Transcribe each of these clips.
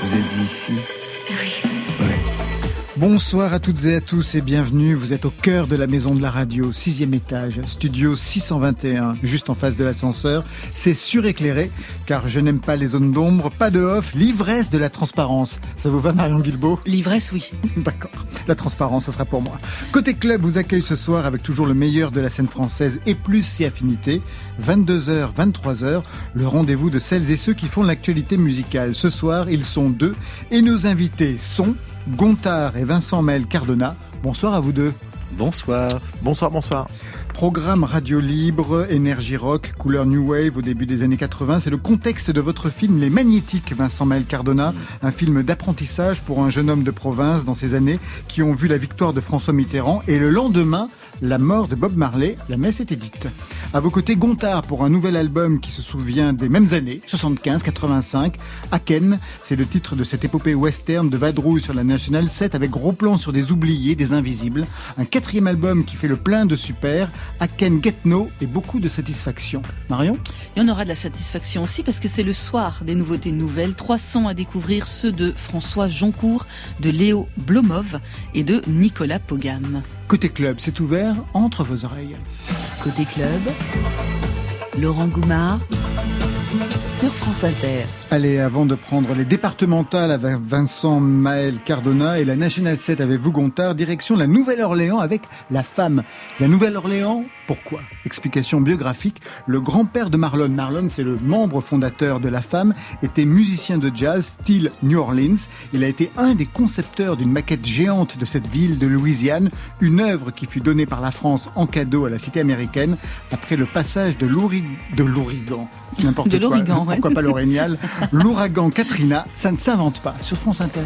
Vous êtes ici Bonsoir à toutes et à tous et bienvenue. Vous êtes au cœur de la maison de la radio, sixième étage, studio 621, juste en face de l'ascenseur. C'est suréclairé, car je n'aime pas les zones d'ombre, pas de off, l'ivresse de la transparence. Ça vous va Marion Guilbeault? L'ivresse, oui. D'accord. La transparence, ça sera pour moi. Côté club vous accueille ce soir avec toujours le meilleur de la scène française et plus si affinités. 22h, 23h, le rendez-vous de celles et ceux qui font l'actualité musicale. Ce soir, ils sont deux et nos invités sont Gontard et Vincent Mel Cardona. Bonsoir à vous deux. Bonsoir. Bonsoir, bonsoir. Programme radio libre, énergie rock, couleur new wave au début des années 80. C'est le contexte de votre film Les Magnétiques, Vincent Maël Cardona. Un film d'apprentissage pour un jeune homme de province dans ces années qui ont vu la victoire de François Mitterrand et le lendemain, la mort de Bob Marley. La messe était dite. À vos côtés, Gontard pour un nouvel album qui se souvient des mêmes années, 75-85. Aken, c'est le titre de cette épopée western de vadrouille sur la National 7 avec gros plans sur des oubliés, des invisibles. Un quatrième album qui fait le plein de super. Aken Get No et beaucoup de satisfaction. Marion Il y en aura de la satisfaction aussi parce que c'est le soir des nouveautés nouvelles. 300 à découvrir ceux de François Joncourt, de Léo Blomov et de Nicolas Pogam. Côté club, c'est ouvert entre vos oreilles. Côté club, Laurent Goumard sur France Inter. Allez, avant de prendre les départementales avec Vincent Maël Cardona et la National 7 avec vous Gontard, direction la Nouvelle-Orléans avec la femme. La Nouvelle-Orléans, pourquoi? Explication biographique. Le grand-père de Marlon, Marlon c'est le membre fondateur de la femme, était musicien de jazz style New Orleans. Il a été un des concepteurs d'une maquette géante de cette ville de Louisiane, une œuvre qui fut donnée par la France en cadeau à la cité américaine après le passage de l'ouragan. N'importe de l'ouragan, Pourquoi pas l'orignal L'ouragan Katrina, ça ne s'invente pas sur France Inter.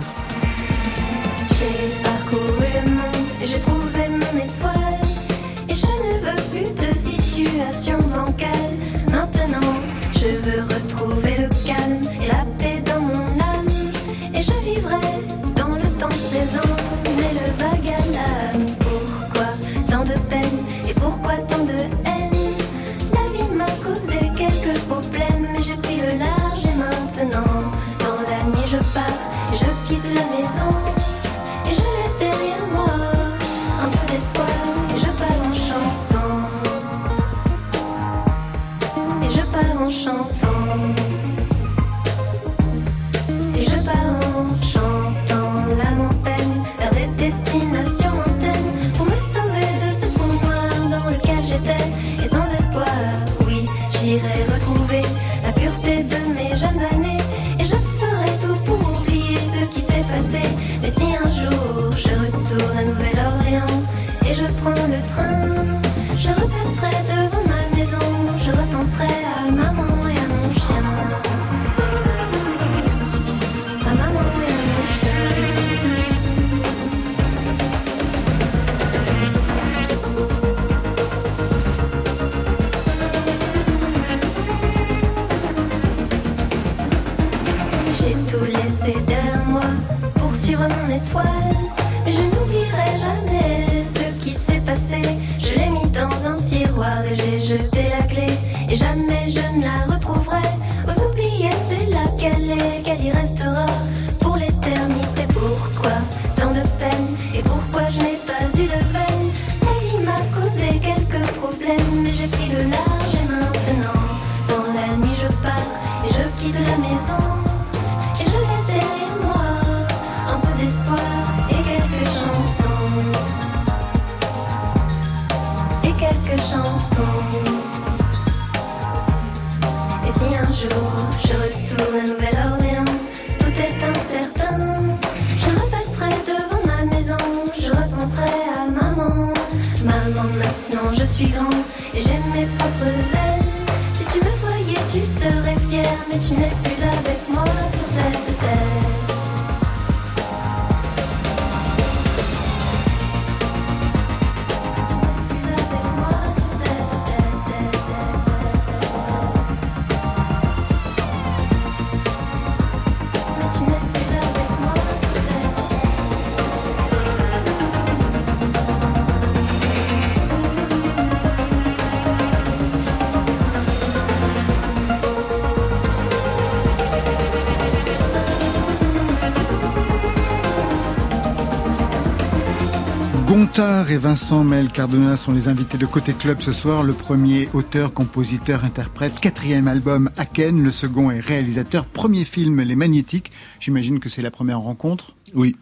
Gontard et Vincent Mel Cardona sont les invités de Côté Club ce soir. Le premier auteur, compositeur, interprète, quatrième album Aken. Le second est réalisateur. Premier film Les Magnétiques. J'imagine que c'est la première rencontre. Oui.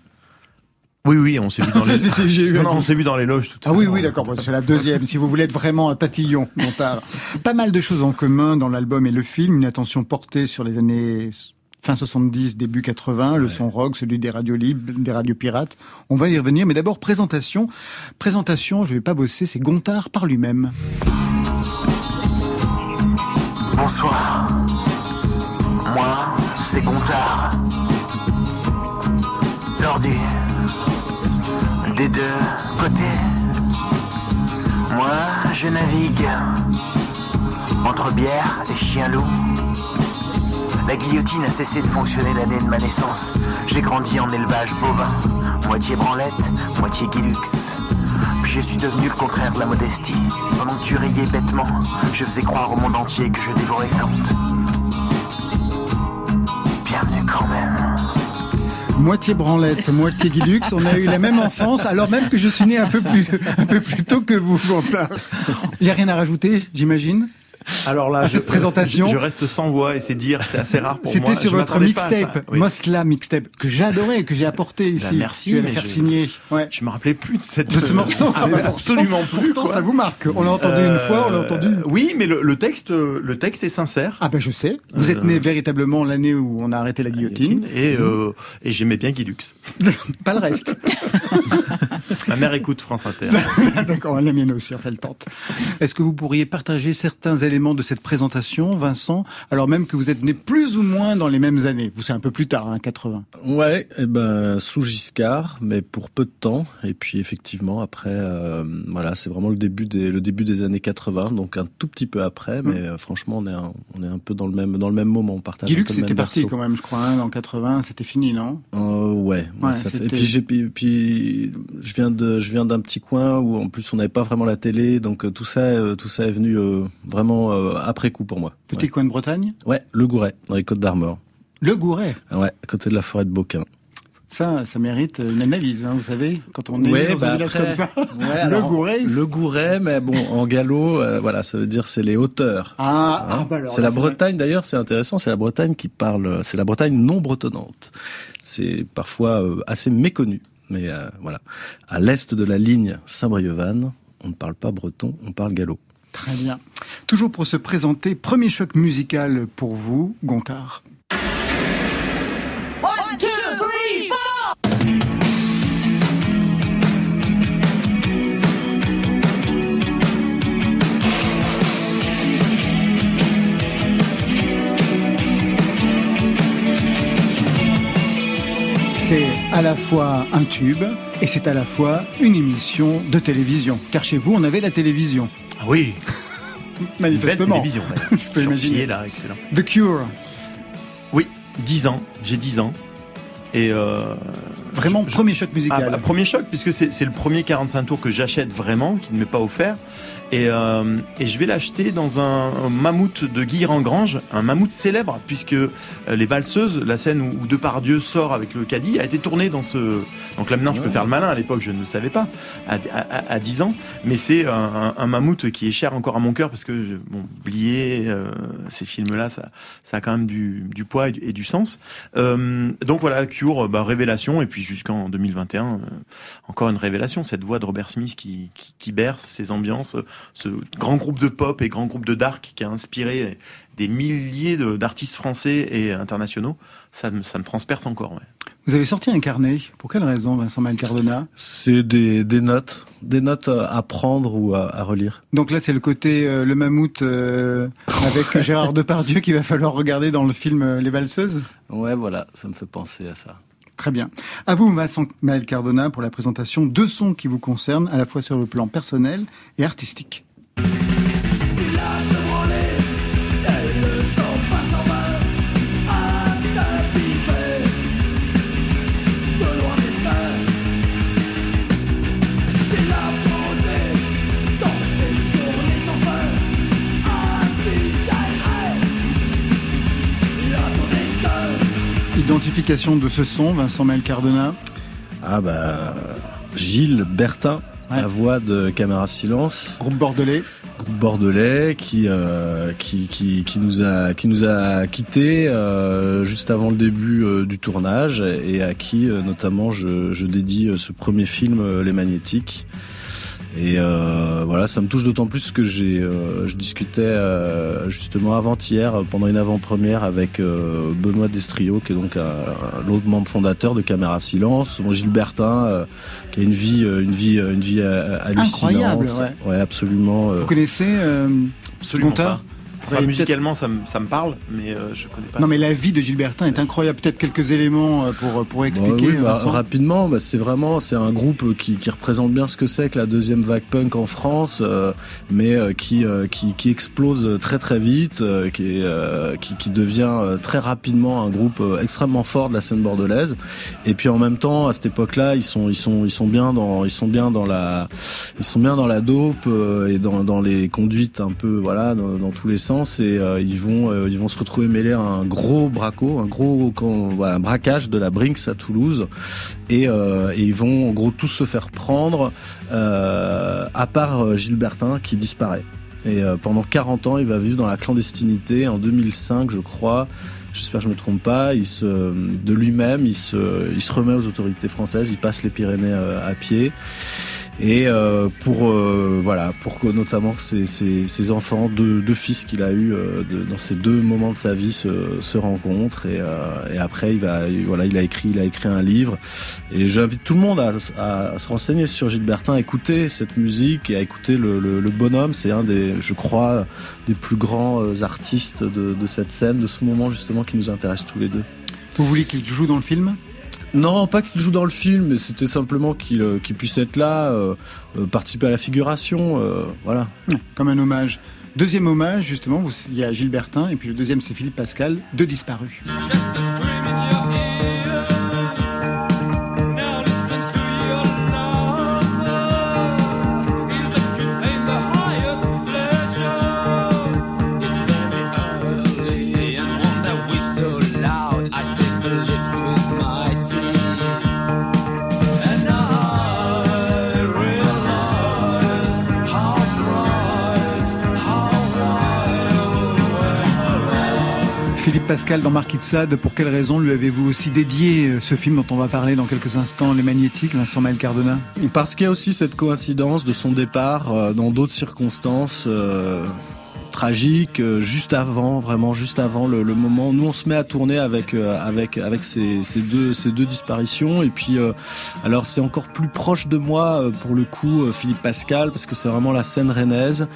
Oui, oui, on s'est vu dans les. Vu dans les loges tout à Ah oui, oui, d'accord. C'est la deuxième. Si vous voulez être vraiment un tatillon, Gontard. Pas mal de choses en commun dans l'album et le film. Une attention portée sur les années fin 70, début 80, le son rock, celui des radios libres, des radios pirates. On va y revenir. Mais d'abord, présentation. Présentation, je vais pas bosser, c'est Gontard par lui-même. Bonsoir. Moi, c'est Gontard. Tordu. Des deux côtés. Moi, je navigue. Entre bière et chien-loup. La guillotine a cessé de fonctionner l'année de ma naissance. J'ai grandi en élevage bovin. Moitié branlette, moitié guilux. Puis je suis devenu le contraire de la modestie. Pendant que tu riais bêtement, je faisais croire au monde entier que je dévorais Kant. Bienvenue quand même. Moitié branlette, moitié guilux. On a eu la même enfance, alors même que je suis né un peu plus, un peu plus tôt que vous, Gontard. Il n'y a rien à rajouter, j'imagine? Alors là, À je, cette présentation. je, je reste sans voix et c'est dire, c'est assez rare pour moi. C'était sur Je votre mixtape, Oui. Mosla mixtape, que j'ai adoré, que j'ai apporté ici. merci, Je vais la mais faire je- signer. Ouais. Je me rappelais plus de cette De ce morceau. Ah, mais absolument plus. Pourtant, quoi. ça vous marque. On l'a entendu une fois, on l'a entendu. Euh, Oui, mais le, le texte, le texte est sincère. Ah ben je sais. Vous êtes Euh, né véritablement l'année où on a arrêté la guillotine. Et, euh, et j'aimais bien Guilux. Pas le reste. Ma mère écoute France Inter. D'accord, la mienne aussi, enfin, elle tente. Est-ce que vous pourriez partager certains éléments de cette présentation, Vincent, alors même que vous êtes né plus ou moins dans les mêmes années Vous, c'est un peu plus tard, hein, 80. Ouais, eh ben sous Giscard, mais pour peu de temps. Et puis effectivement après, euh, voilà, c'est vraiment le début des le début des années 80, donc un tout petit peu après, mais euh, franchement on est un, on est un peu dans le même dans le même moment, on partage. un Guilux peu le était même parti berceau. quand même, je crois, hein, en 80, c'était fini, non? Euh, ouais, Ouais, ça fait. Et c'était- puis j'ai puis, puis je viens de je viens d'un petit coin où en plus on n'avait pas vraiment la télé, donc euh, tout ça tout ça est venu euh, vraiment euh, après coup pour moi. Petit Ouais. coin de Bretagne Ouais, le Gouret dans les Côtes d'Armor. Le Gouret. Ouais, à côté de la forêt de Beauquin. Ça, ça mérite une analyse, hein, vous savez, quand on est Ouais, dans bah un village après- comme ça. Ouais, le Gouret. Le Gouret, mais bon, en gallo, euh, voilà, ça veut dire c'est les hauteurs. Ah, Hein ah, bah c'est la Bretagne d'ailleurs, c'est intéressant, c'est la Bretagne qui parle, c'est la Bretagne non bretonnante. C'est parfois euh, assez méconnu, mais euh, voilà. À l'est de la ligne Saint-Brieuc-Vannes, on ne parle pas breton, on parle gallo. Très bien. Toujours pour se présenter, premier choc musical pour vous, Gontard. C'est à la fois un tube et c'est à la fois une émission de télévision. Car chez vous, on avait la télévision. Ah oui, une belle Manifestement. télévision. Je peux imaginer. là, excellent. The Cure. Oui, 10 ans, j'ai 10 ans. Et euh, Vraiment, je- premier choc Ah, musical. bah, premier choc, puisque c'est c'est le premier 45 tours que j'achète vraiment, qui ne m'est pas offert. Et, euh, et je vais l'acheter dans un, un mammouth de Guy Rengrange, un mammouth célèbre, puisque euh, Les Valseuses, la scène où, où Depardieu sort avec le caddie, a été tournée dans ce... Donc là maintenant je peux faire le malin, à l'époque je ne le savais pas, à, à, à 10 ans, mais c'est un, un- mammouth qui est cher encore à mon cœur, parce que, bon, oublier euh, ces films-là, ça, ça a quand même du, du poids et du, et du sens. Euh, donc voilà, Cure, bah, révélation, et puis jusqu'en 2021, euh, encore une révélation, cette voix de Robert Smith qui, qui, berce ces ambiances, ce grand groupe de pop et grand groupe de dark qui a inspiré des milliers d'artistes français et internationaux, ça, me- ça me transperce encore. Ouais. Vous avez sorti un carnet. Pour quelle raison, Vincent Maël Cardona C'est des, des notes, des notes à prendre ou à, à relire. Donc là, c'est le côté euh, le mammouth euh, avec Gérard Depardieu qu'il va falloir regarder dans le film euh, Les Valseuses. Ouais, voilà, ça me fait penser à ça. Très bien. À vous, Vincent Maël Cardona, pour la présentation de sons qui vous concernent, à la fois sur le plan personnel et artistique. Identification de ce son, Vincent Maël Cardona. Ah bah Gilles Bertin, la voix de Caméra Silence. Groupe bordelais. Groupe bordelais qui, euh, qui, qui, qui, nous a, qui nous a quittés euh, juste avant le début euh, du tournage et à qui notamment je, je dédie ce premier film Les Magnétiques. Et euh, voilà, ça me touche d'autant plus que j'ai, euh, je discutais euh, justement avant-hier pendant une avant-première avec euh, Benoît Destrio, qui est donc l'autre membre fondateur de Caméra Silence, mon Gilbertin, qui a une vie, une vie, une vie hallucinante. Incroyable, ouais. ouais absolument. Vous connaissez Absolument pas. Enfin, musicalement, ça me, ça me parle, mais euh, je connais pas. Non, mais la vie de Gilbertin est incroyable. Peut-être quelques éléments euh, pour pour expliquer. Bah, oui, bah, rapidement, bah, c'est vraiment c'est un groupe qui, qui représente bien ce que c'est que la deuxième vague punk en France, euh, mais euh, qui, qui, qui explose très très vite, qui, est, qui qui devient très rapidement un groupe extrêmement fort de la scène bordelaise. Et puis en même temps, à cette époque-là, ils sont ils sont ils sont bien dans ils sont bien dans la ils sont bien dans la dope et dans dans les conduites un peu voilà dans, dans tous les sens et euh, ils vont euh, ils vont se retrouver mêlés à un gros braco, un gros braquage de la Brinks à Toulouse et, euh, et, ils vont en gros tous se faire prendre à part Gilbertin qui disparaît. Et pendant 40 ans, il va vivre dans la clandestinité. En 2005, je crois, j'espère que je me trompe pas, il se, de lui-même, il se remet aux autorités françaises, il passe les Pyrénées à pied et euh, pour euh, voilà pour que notamment ses, ses, enfants deux, fils qu'il a eu euh, dans ces deux moments de sa vie se, rencontrent. Et, et après il va voilà il a écrit il a écrit un livre. Et j'invite tout le monde à, se renseigner sur Gilbertin à écouter cette musique et à écouter le, bonhomme. C'est un des je crois des plus grands artistes de cette scène de ce moment justement qui nous intéresse tous les deux. Vous voulez qu'il joue dans le film? Non, pas qu'il joue dans le film, mais c'était simplement qu'il euh, puisse être là, euh, euh, participer à la figuration, voilà. Comme un hommage. Deuxième hommage, justement, il y a Gilbertin, et puis le deuxième, c'est Philippe Pascal, deux disparus. Pascal dans Marquis de Sade, pour quelle raison lui avez-vous aussi dédié euh, ce film dont on va parler dans quelques instants, Les Magnétiques, Vincent Maël Cardona Parce qu'il y a aussi cette coïncidence de son départ euh, dans d'autres circonstances. Euh, tragique euh, juste avant, vraiment juste avant le, le, moment. Nous, on se met à tourner avec euh, avec avec ces, ces, deux ces deux disparitions. Et puis, euh, alors c'est encore plus proche de moi pour le coup, Philippe Pascal, parce que c'est vraiment la scène rennaise.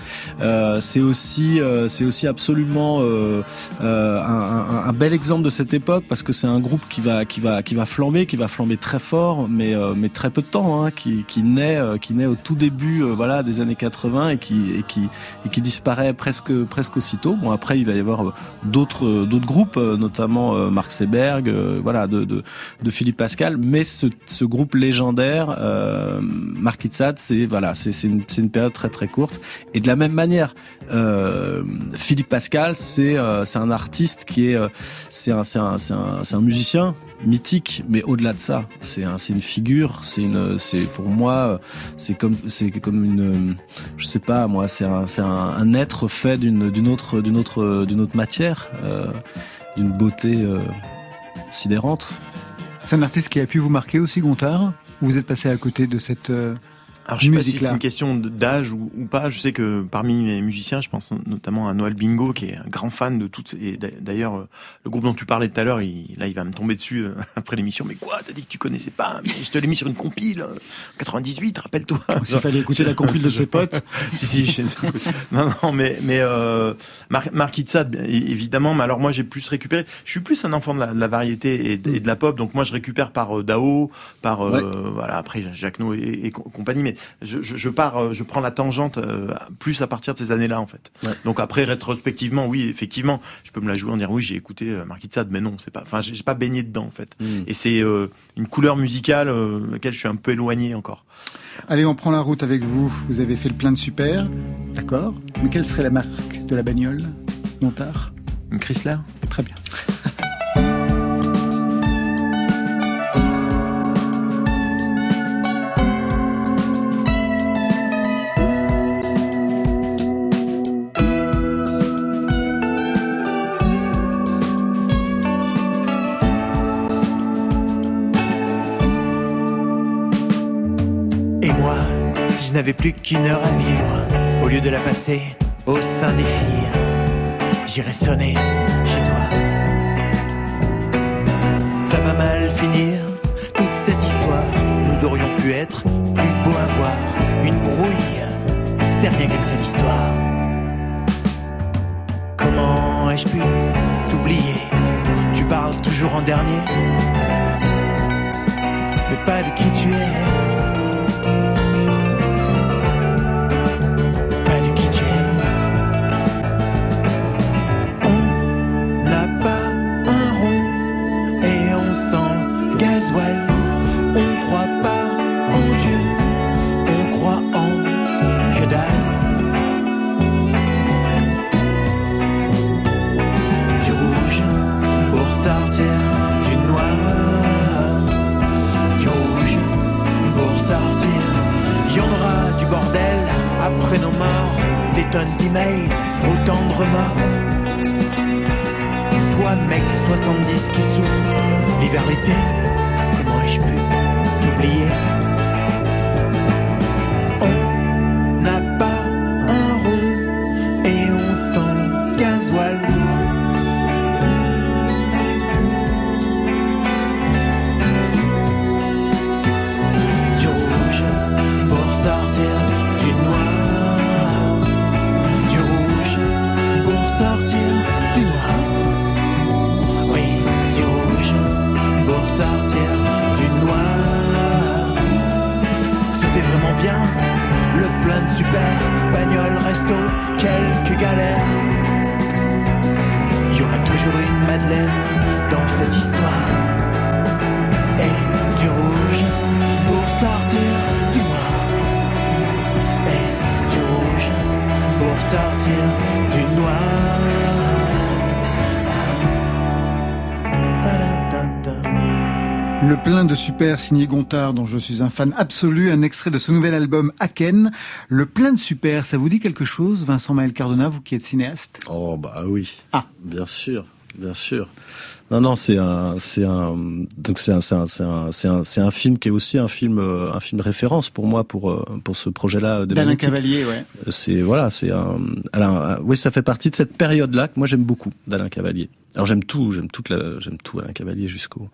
c'est aussi c'est aussi absolument un, un, un, bel exemple de cette époque parce que c'est un groupe qui va qui va qui va flamber, qui va flamber très fort, mais mais très peu de temps, hein, qui qui naît qui naît au tout début, voilà, des années 80 et qui et qui et qui disparaît presque presque aussitôt. Bon après il va y avoir euh, d'autres euh, d'autres groupes, euh, notamment Marc Seberg, voilà de, de, Philippe Pascal, mais ce, ce groupe légendaire euh, Marquitsat, c'est voilà c'est c'est une, une période très très courte et de la même manière Philippe Pascal c'est c'est un artiste qui est c'est un c'est un un, un musicien mythique, mais au-delà de ça, c'est un, une figure, c'est une, c'est pour moi, c'est comme, c'est comme une, je sais pas, moi, c'est un, c'est un, être fait d'une, d'une autre, d'une autre, d'une autre matière, euh, d'une beauté euh, sidérante. C'est un artiste qui a pu vous marquer aussi, Gontard? Vous êtes passé à côté de cette euh, alors je sais pas si c'est une question d'âge ou, ou, pas. Je sais que parmi les musiciens, je pense notamment à Noël Bingo, qui est un grand fan de toutes. Et d'ailleurs, euh, le groupe dont tu parlais tout à l'heure, il, là, il va me tomber dessus euh, après l'émission. Mais quoi T'as dit que tu connaissais pas Mais je te l'ai mis sur une compile 98. Euh, rappelle-toi. S'il fallait écouter la compile de ses potes. si si. Je... non non, mais mais euh, Mar évidemment. Mais alors moi, j'ai plus récupéré. Je suis plus un enfant de la, de la variété et de, et de, la pop. Donc moi, je récupère par Dao, par ouais. voilà après Jacques No et, et compagnie. Mais je, je, je, pars, euh, je prends la tangente euh, plus à partir de ces années-là en fait. Ouais. Donc après rétrospectivement, oui, effectivement, je peux me la jouer en dire oui, j'ai écouté euh, Marquis mais non, c'est pas, enfin, j'ai pas baigné dedans en fait. Mm. Et c'est euh, une couleur musicale euh, laquelle je suis un peu éloigné encore. Allez, on prend la route avec vous. Vous avez fait le plein de super, d'accord. Mais quelle serait la marque de la bagnole, Montard? Une Chrysler? Très bien. Je n'avais plus qu'une heure à vivre. Au lieu de la passer au sein des filles, j'irai sonner chez toi. Ça va mal finir, toute cette histoire. Nous aurions pu être plus beaux à voir. Une brouille, c'est rien comme ça l'histoire. Comment ai-je pu t'oublier? Tu parles toujours en dernier, mais pas de qui tu es. D'emails, autant de remords. Toi, mec 70 qui souffre, l'hiver, bagnole, resto, quelques galères. Y aura toujours une Madeleine dans cette histoire. Et du rouge pour sortir du noir. Et du rouge pour sortir du noir. Le plein de super signé Gontard, dont je suis un fan absolu, un extrait de ce nouvel album Aken. Le plein de super, ça vous dit quelque chose, Vincent Maël Cardona, vous qui êtes cinéaste? Oh bah oui. Ah. bien sûr, bien sûr. Non non, c'est un c'est un donc c'est un c'est un c'est un c'est un, film qui est aussi un film euh, un film référence pour moi pour euh, pour ce projet-là de D'Alain. Cavalier, ouais. C'est voilà, c'est un alors euh, oui, ça fait partie de cette période-là que moi j'aime beaucoup d'Alain Cavalier. Alors j'aime tout, j'aime toute la, j'aime tout Alain Cavalier jusqu'au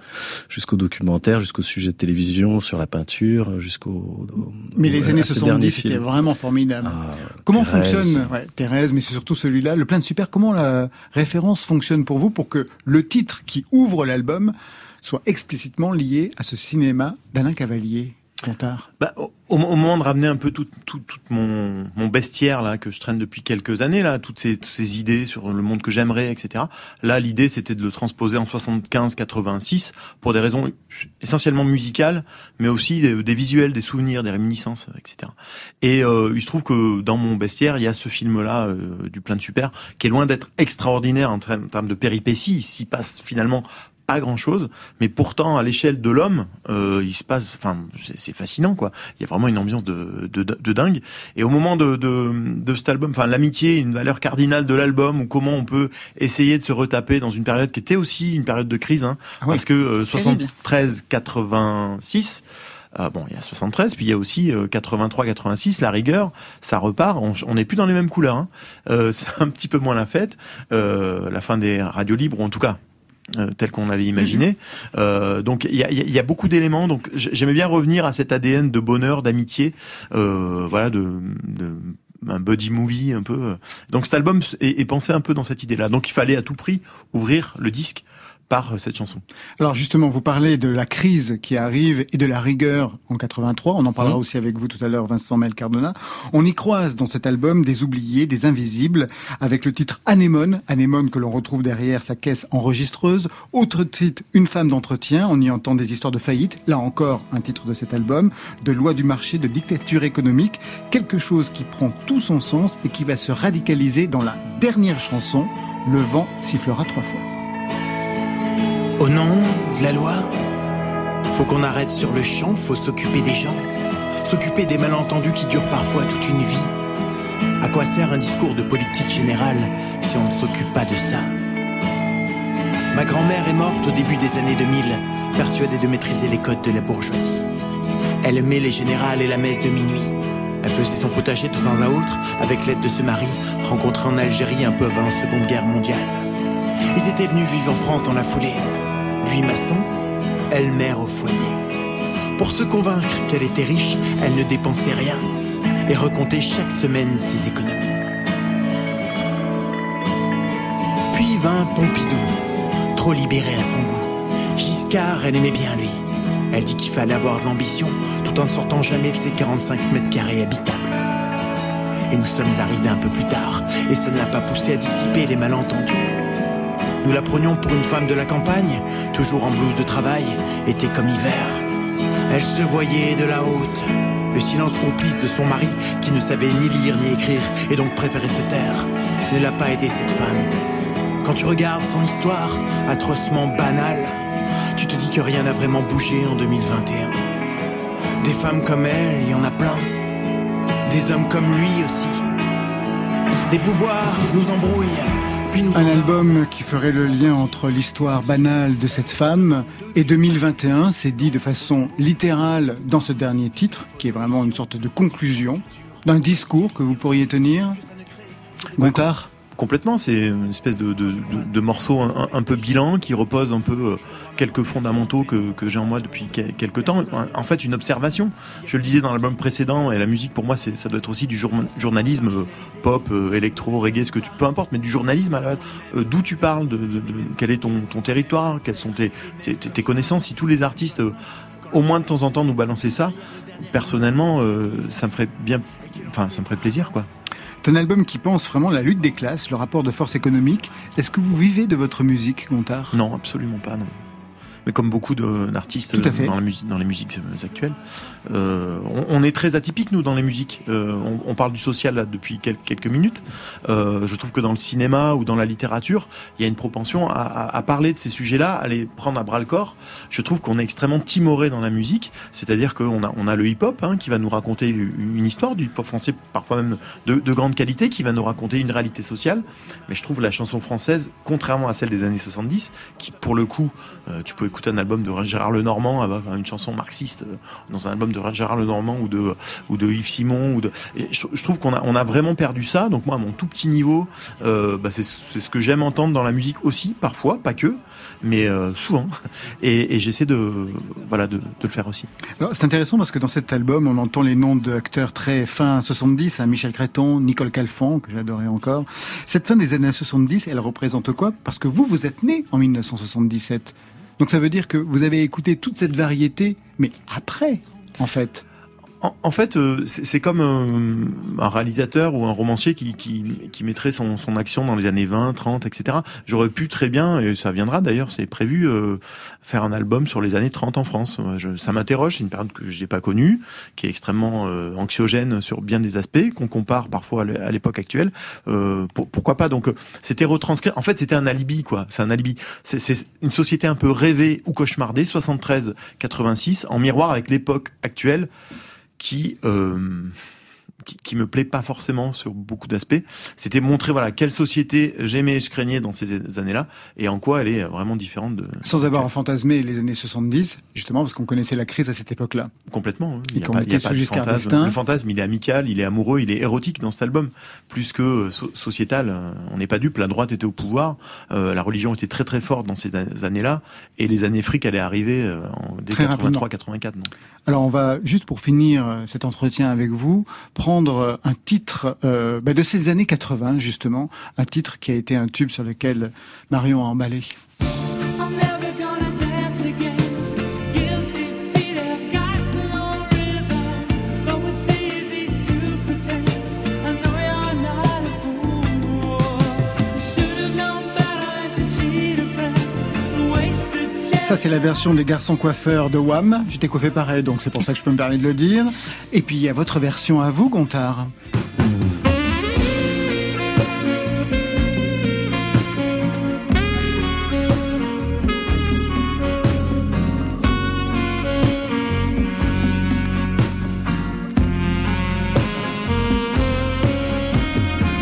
jusqu'au documentaire, jusqu'au sujet de télévision, sur la peinture, jusqu'au. au- Mais les années ces 70, derniers c'était vraiment formidable. Ah, Comment Thérèse. fonctionne ouais, Thérèse, mais c'est surtout celui-là, le plein de super. Comment la référence fonctionne pour vous pour que le titre qui ouvre l'album soit explicitement lié à ce cinéma d'Alain Cavalier, Gontard Bah, au, moment de ramener un peu tout, mon, bestiaire là que je traîne depuis quelques années là, toutes ces, idées sur le monde que j'aimerais, etc. Là, l'idée c'était de le transposer en 75-86 pour des raisons essentiellement musicales, mais aussi des, visuels, des souvenirs, des réminiscences, etc. Et euh, il se trouve que dans mon bestiaire, il y a ce film-là euh, du plein de super, qui est loin d'être extraordinaire en termes de péripéties. Il s'y passe finalement pas grand chose, mais pourtant à l'échelle de l'homme, euh, il se passe, enfin c'est c'est fascinant quoi. Il y a vraiment une ambiance de, de, de dingue. Et au moment de, de, de cet album, enfin l'amitié, une valeur cardinale de l'album, ou comment on peut essayer de se retaper dans une période qui était aussi une période de crise, hein, Ah oui. parce que euh, Terrible. 73-86. euh, bon, il y a 73, puis il y a aussi 83-86, la rigueur, ça repart. On on n'est plus dans les mêmes couleurs. Hein. Euh, c'est un petit peu moins la fête, euh, la fin des radios libres, ou en tout cas euh, tel qu'on avait imaginé. Euh, donc il y a, y a- il y a beaucoup d'éléments. Donc j'aimais bien revenir à cet ADN de bonheur, d'amitié, euh, voilà, de, de un buddy movie un peu. Donc cet album est, est pensé un peu dans cette idée-là. Donc il fallait à tout prix ouvrir le disque par euh, cette chanson. Alors justement, vous parlez de la crise qui arrive et de la rigueur en 83. On en parlera Mhm. aussi avec vous tout à l'heure, Vincent Mel Cardona. On y croise dans cet album des oubliés, des invisibles, avec le titre Anémone, Anémone que l'on retrouve derrière sa caisse enregistreuse. Autre titre, Une femme d'entretien. On y entend des histoires de faillite. Là encore, un titre de cet album, de loi du marché, de dictature économique. Quelque chose qui prend tout son sens et qui va se radicaliser dans la dernière chanson, Le vent sifflera trois fois. Au nom de la loi, faut qu'on arrête sur le champ, faut s'occuper des gens, s'occuper des malentendus qui durent parfois toute une vie. À quoi sert un discours de politique générale si on ne s'occupe pas de ça? Ma grand-mère est morte au début des années 2000, persuadée de maîtriser les codes de la bourgeoisie. Elle aimait les générales et la messe de minuit. Elle faisait son potager de temps à autre avec l'aide de ce mari rencontré en Algérie un peu avant la Seconde Guerre mondiale. Ils étaient venus vivre en France dans la foulée. Lui maçon, elle mère au foyer. Pour se convaincre qu'elle était riche, elle ne dépensait rien et recomptait chaque semaine ses économies. Puis vint Pompidou, trop libéré à son goût. Giscard, elle aimait bien lui. Elle dit qu'il fallait avoir de l'ambition tout en ne sortant jamais de ses 45 mètres carrés habitables. Et nous sommes arrivés un peu plus tard, et ça ne l'a pas poussé à dissiper les malentendus. Nous la prenions pour une femme de la campagne, toujours en blouse de travail, été comme hiver. Elle se voyait de la haute, le silence complice de son mari, qui ne savait ni lire ni écrire, et donc préférait se taire, ne l'a pas aidé cette femme. Quand tu regardes son histoire, atrocement banale, tu te dis que rien n'a vraiment bougé en 2021. Des femmes comme elle, il y en a plein. Des hommes comme lui aussi. Des pouvoirs nous embrouillent. Un album qui ferait le lien entre l'histoire banale de cette femme et 2021, c'est dit de façon littérale dans ce dernier titre, qui est vraiment une sorte de conclusion d'un discours que vous pourriez tenir. Gontard Complètement, c'est une espèce de, morceau un, peu bilan qui repose un peu euh, quelques fondamentaux que, j'ai en moi depuis que- quelques temps. En fait, une observation. Je le disais dans l'album précédent, et la musique pour moi, ça doit être aussi du jour- journalisme euh, pop, euh, électro, reggae, ce que tu, peu importe, mais du journalisme à la base. D'où tu parles, de, quel est ton, territoire, quelles sont tes, tes, connaissances. Si tous les artistes, au moins de temps en temps, nous balançaient ça, personnellement, ça me ferait bien, enfin, ça me ferait plaisir, quoi. C'est un album qui pense vraiment la lutte des classes, le rapport de force économique. Est-ce que vous vivez de votre musique, Gontard? Non, absolument pas, non. Mais comme beaucoup d'artistes dans, la musique, dans les musiques euh, actuelles, euh, on, on est très atypique nous dans les musiques. Euh, on, on parle du social là, depuis quel- quelques minutes. Euh, je trouve que dans le cinéma ou dans la littérature, il y a une propension à, à- à parler de ces sujets-là, à les prendre à bras le corps. Je trouve qu'on est extrêmement timoré dans la musique, c'est-à-dire qu'on a, on a le hip-hop hein, qui va nous raconter une histoire du hip-hop français, parfois même de, de grande qualité, qui va nous raconter une réalité sociale. Mais je trouve la chanson française, contrairement à celle des années 70, qui pour le coup, tu peux écouter un album de Gérard Lenormand, avec une chanson marxiste, euh, dans un album de Gérard Lenormand ou de ou de Yves Simon je, trouve qu'on a on a vraiment perdu ça. Donc moi, à mon tout petit niveau, euh, bah, c'est ce que j'aime entendre dans la musique aussi, parfois, pas que, mais euh, souvent. Et, j'essaie de voilà de, de le faire aussi. C'est intéressant parce que dans cet album, on entend les noms d'acteurs très fin 70, hein, Michel Créton, Nicole Calfon, que j'adorais encore. Cette fin des années 70, elle représente quoi? Parce que vous, vous êtes né en 1977. Donc ça veut dire que vous avez écouté toute cette variété, mais après, en fait. En, en fait, euh, c'est comme un réalisateur ou un romancier qui, qui, qui mettrait son, son action dans les années 20, 30, etc. J'aurais pu très bien, et ça viendra d'ailleurs, c'est prévu, euh, faire un album sur les années 30 en France. Je- ça m'interroge, c'est une période que j'ai pas connue, qui est extrêmement euh, anxiogène sur bien des aspects, qu'on compare parfois à l'é- à l'époque actuelle. Euh, pour- pourquoi pas? Donc, euh, c'était retranscrit. En fait, c'était un alibi, quoi. C'est un alibi. C'est- une société un peu rêvée ou cauchemardée, 73-86, en miroir avec l'époque actuelle qui, euh, qui qui me plaît pas forcément sur beaucoup d'aspects. C'était montrer voilà quelle société j'aimais et je craignais dans ces années-là et en quoi elle est vraiment différente de Sans avoir à fantasmer les années 70, justement parce qu'on connaissait la crise à cette époque-là. complètement. hein. Il y a pas, il y a pas de fantasme. Le fantasme, il est amical, il est amoureux, il est érotique dans cet album, plus que euh, so- sociétal. Euh, On n'est pas dupe. La droite était au pouvoir, euh, la religion était très très forte dans ces années-là, et les années fric allaient arriver euh, en, dès Très rapidement. 83-84. Alors on va juste pour finir euh, cet entretien avec vous prendre euh, un titre euh, bah, de ces années 80 justement, un titre qui a été un tube sur lequel Marion a emballé. Ça c'est la version des garçons coiffeurs de Wham. J'étais coiffé pareil donc c'est pour ça que je peux me permettre de le dire. Et puis il y a votre version à vous Gontard.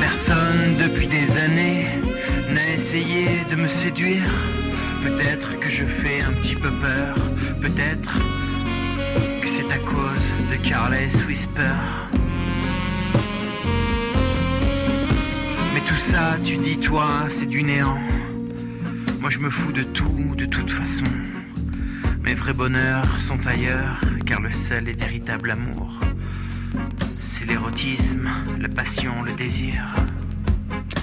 Personne depuis des années n'a essayé de me séduire. Peut-être que c'est à cause de Carles Whisper. Mais tout ça, tu dis toi, c'est du néant. Moi je me fous de tout, de toute façon. Mes vrais bonheurs sont ailleurs, car le seul et véritable amour, c'est l'érotisme, la passion, le désir.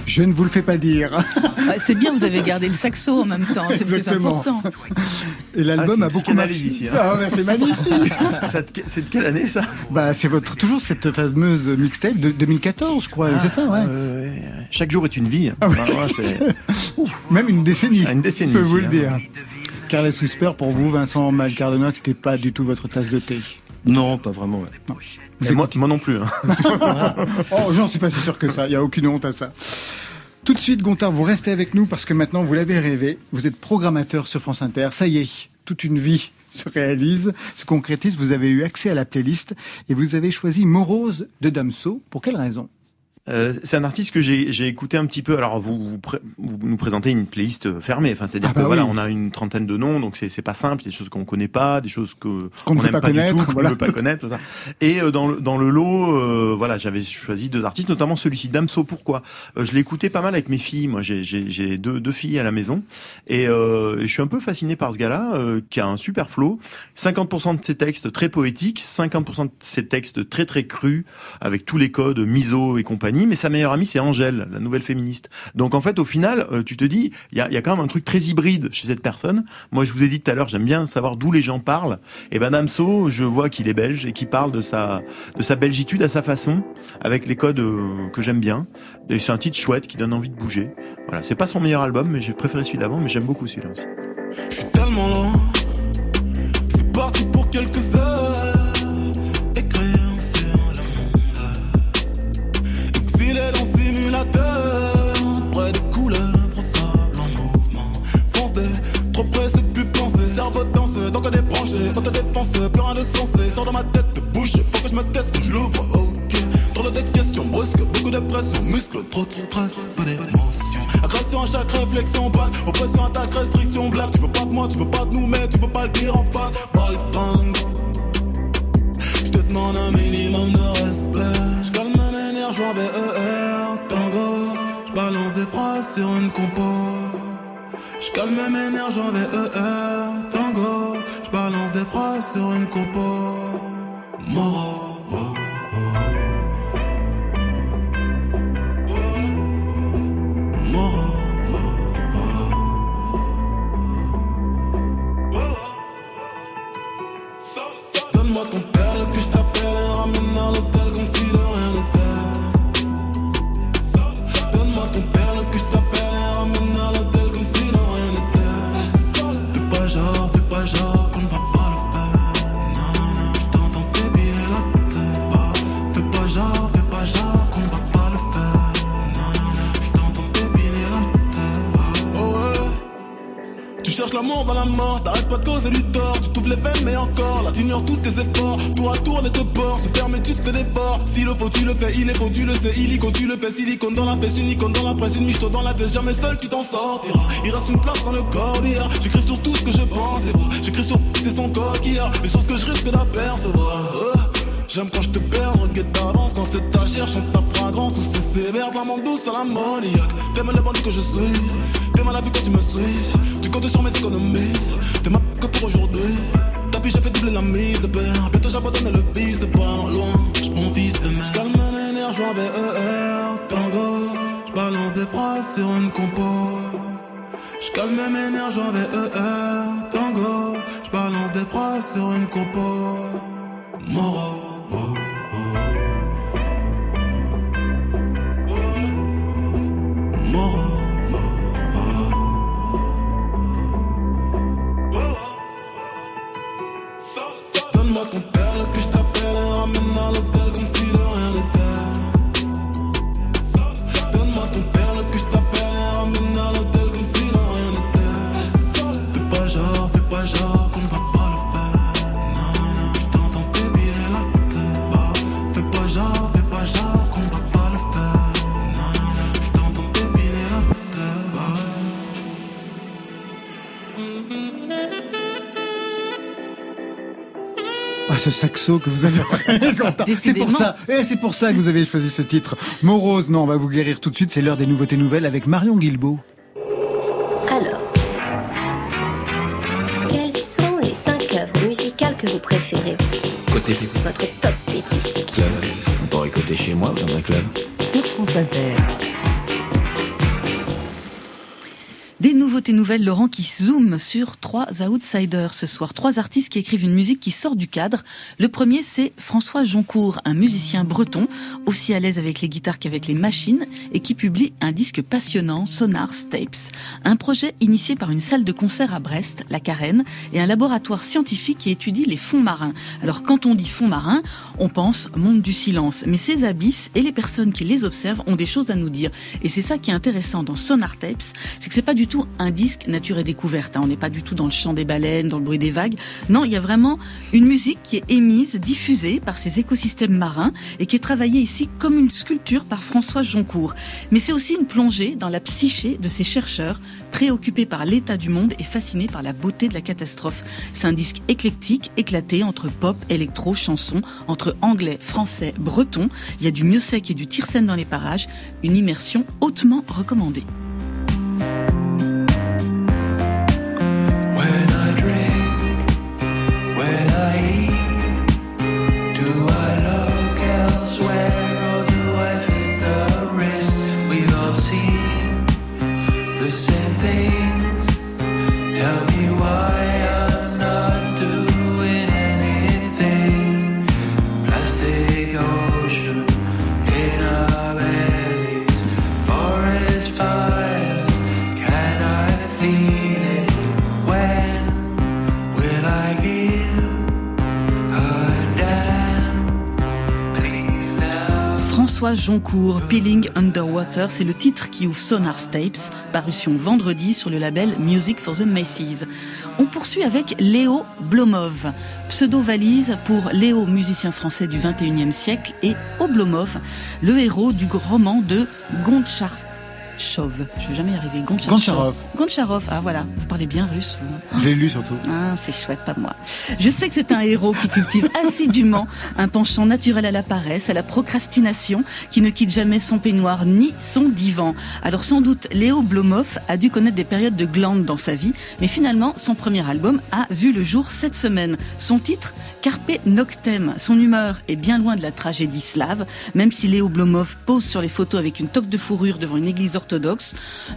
Je ne vous le fais pas dire. Ah, C'est bien, vous avez gardé le saxo en même temps, c'est plus Exactement. important. Et l'album Ah, a beaucoup marché. ici, hein. Ah, c'est magnifique. C'est de quelle année ça? Bah, c'est votre toujours cette fameuse mixtape de 2014, je crois. c'est ça, ouais. Euh, ouais. Chaque jour est une vie. Ah. Enfin, Même une décennie. Ah, une décennie, Je peux vous le hein. dire. Carles Whisper, pour vous, Vincent Malcardona, c'était pas du tout votre tasse de thé? Non, pas vraiment. ouais. Et moi, moi non plus. hein. Oh, j'en suis pas si sûr que ça. Il y a aucune honte à ça. Tout de suite, Gontard, vous restez avec nous parce que maintenant, vous l'avez rêvé. Vous êtes programmateur sur France Inter. Ça y est, toute une vie se réalise, se concrétise. Vous avez eu accès à la playlist et vous avez choisi Morose de Damso. Pour quelle raison? Euh, c'est un artiste que j'ai écouté un petit peu. Alors vous vous, vous nous présentez une playlist fermée. Enfin c'est-à-dire Ah bah que voilà oui. on a une trentaine de noms donc c'est pas simple. Il y a des choses qu'on connaît pas, des choses que Qu'on n'aime pas du connaître, tout, qu'on voilà. ne veut pas connaître. ça. Et euh, dans le dans le lot euh, voilà j'avais choisi deux artistes notamment celui-ci Damso. Pourquoi? Euh, Je écouté pas mal avec mes filles. Moi j'ai deux deux filles à la maison et euh, je suis un peu fasciné par ce gars-là euh, qui a un super flow. 50% de ses textes très poétiques, 50% de ses textes très très crus avec tous les codes miso et compagnie. Mais sa meilleure amie c'est Angèle, la nouvelle féministe. Donc en fait au final euh, tu te dis il y a, y a quand même un truc très hybride chez cette personne. Moi je vous ai dit tout à l'heure j'aime bien savoir d'où les gens parlent. Et ben Damso je vois qu'il est belge et qu'il parle de sa de sa belgitude à sa façon avec les codes euh, que j'aime bien. C'est un titre chouette qui donne envie de bouger. Voilà c'est pas son meilleur album mais j'ai préféré celui d'avant mais j'aime beaucoup celui-là aussi. Exiler dans simulateur. Près des couleurs, sable en mouvement. Fonce des, trop pressé de plus penser. Cerveau danse, donc on est. Dans ta défense, plus rien de sensé. Sors de ma tête, de bouche. Faut que je me teste, que je l'ouvre. Ok. Trop de questions brusques, beaucoup de pression. Muscle, trop de stress, peu d'émotion. Agression à chaque réflexion, balle. Oppression, attaque, restriction, blague. Tu veux pas de moi, tu veux pas de nous, mais tu peux pas le dire en face. Nerfs, j'en vais ER, tango. Je balance des phrases sur une compo. La presse, une michto dans la tête. Jamais seul, tu t'en sortiras. Il reste une place dans le corps. J'écris sur tout ce que je pense et. J'écris sur tes son coquillard, les sources que je risque d'apercevoir. Euh, J'aime quand je te perds, regrette d'avance quand c'est ta chair, chante ta fragrance, tout c'est sévère, de la monde douce à l'ammoniaque. T'aimes le bandit que je suis, t'aimes la vie quand tu me suis, tu comptes sur mes économies, t'es ma que pour aujourd'hui. Tapis, j'ai fait doubler la mise, père, bientôt j'abandonne le vice, c'est pas loin, j'prends fils de mère. J'calme mes nerfs, j'en vais tango, j'balance des phrases sur une compo. J'calme mes nerfs, j'en vais ER, tango, j'balance des phrases sur une compo. Moro. oh, Moro, ce saxo que vous avez. Quentin. c'est pour ça. Et c'est pour ça que vous avez choisi ce titre. Morose, non, on va vous guérir tout de suite. C'est l'heure des nouveautés nouvelles avec Marion Guilbeault. Alors, quelles sont les cinq œuvres musicales que vous préférez? Côté Votre top des disques club. On pourrait côté chez moi dans un club. Sur France Inter. Des nouveautés nouvelles, Laurent, qui zoome sur trois outsiders ce soir. Trois artistes qui écrivent une musique qui sort du cadre. Le premier, c'est François Joncourt, un musicien breton, aussi à l'aise avec les guitares qu'avec les machines, et qui publie un disque passionnant, Sonars Tapes. Un projet initié par une salle de concert à Brest, la Carène, et un laboratoire scientifique qui étudie les fonds marins. Alors, quand on dit fonds marins, on pense monde du silence. Mais ces abysses et les personnes qui les observent ont des choses à nous dire. Et c'est ça qui est intéressant dans Sonar Tapes, c'est que c'est pas du tout un disque nature et découverte. hein. On n'est pas du tout dans le chant des baleines, dans le bruit des vagues. Non, il y a vraiment une musique qui est émise, diffusée par ces écosystèmes marins et qui est travaillée ici comme une sculpture par François Joncourt. Mais c'est aussi une plongée dans la psyché de ces chercheurs préoccupés par l'état du monde et fascinés par la beauté de la catastrophe. C'est un disque éclectique, éclaté entre pop, électro, chanson, entre anglais, français, breton. Il y a du mieux sec et du tirsen dans les parages. Une immersion hautement recommandée. Joncourt, Peeling Underwater, c'est le titre qui ouvre Sonar Tapes, parution vendredi sur le label Music for the Macy's. On poursuit avec Léo Blomov, pseudo-valise pour Léo, musicien français du 21e siècle, et Oblomov, le héros du roman de Gontcharov. Je vais jamais y arriver. Gontcharov. Gontcharov. Gontcharov. Ah voilà, vous parlez bien russe, vous. J'ai lu surtout. Ah, c'est chouette, pas moi. Je sais que c'est un héros qui cultive assidûment un penchant naturel à la paresse, à la procrastination, qui ne quitte jamais son peignoir ni son divan. Alors sans doute, Léo Blomov a dû connaître des périodes de glande dans sa vie, mais finalement, son premier album a vu le jour cette semaine. Son titre, Carpe Noctem. Son humeur est bien loin de la tragédie slave, même si Léo Blomov pose sur les photos avec une toque de fourrure devant une église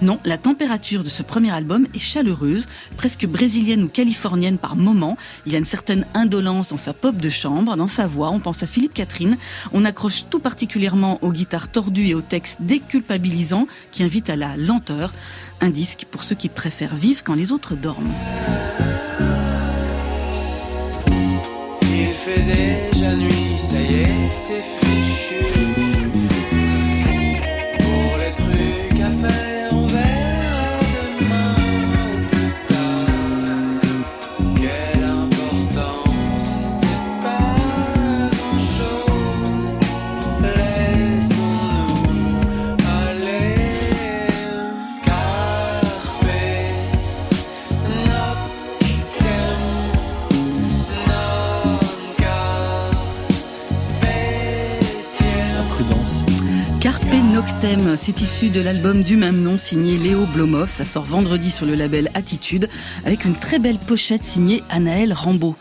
Non, la température de ce premier album est chaleureuse, presque brésilienne ou californienne par moments. Il a une certaine indolence dans sa pop de chambre, dans sa voix. On pense à Philippe Catherine. On accroche tout particulièrement aux guitares tordues et aux textes déculpabilisants qui invitent à la lenteur. Un disque pour ceux qui préfèrent vivre quand les autres dorment. Noctem, c'est issu de l'album du même nom signé Léo Blomov. Ça sort vendredi sur le label Attitude avec une très belle pochette signée Anaël Rambaud.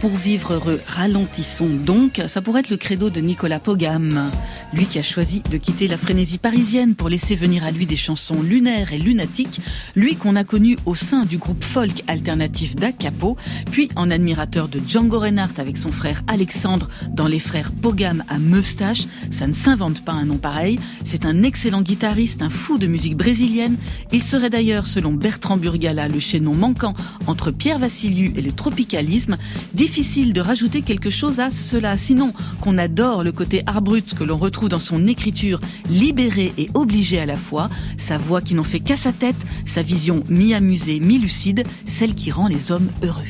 Pour vivre heureux, ralentissons donc. Ça pourrait être le credo de Nicolas Pogam. Lui qui a choisi de quitter la frénésie parisienne pour laisser venir à lui des chansons lunaires et lunatiques. Lui qu'on a connu au sein du groupe folk alternatif Da Capo, puis en admirateur de Django Reinhardt avec son frère Alexandre dans Les Frères Pogam à Meustache. Ça ne s'invente pas un nom pareil. C'est un excellent guitariste, un fou de musique brésilienne. Il serait d'ailleurs, selon Bertrand Burgala, le chaînon manquant entre Pierre Vassiliou et le tropicalisme. Difficile de rajouter quelque chose à cela, sinon qu'on adore le côté art brut que l'on retrouve dans son écriture libérée et obligée à la fois, sa voix qui n'en fait qu'à sa tête, sa vision mi-amusée, mi-lucide, celle qui rend les hommes heureux.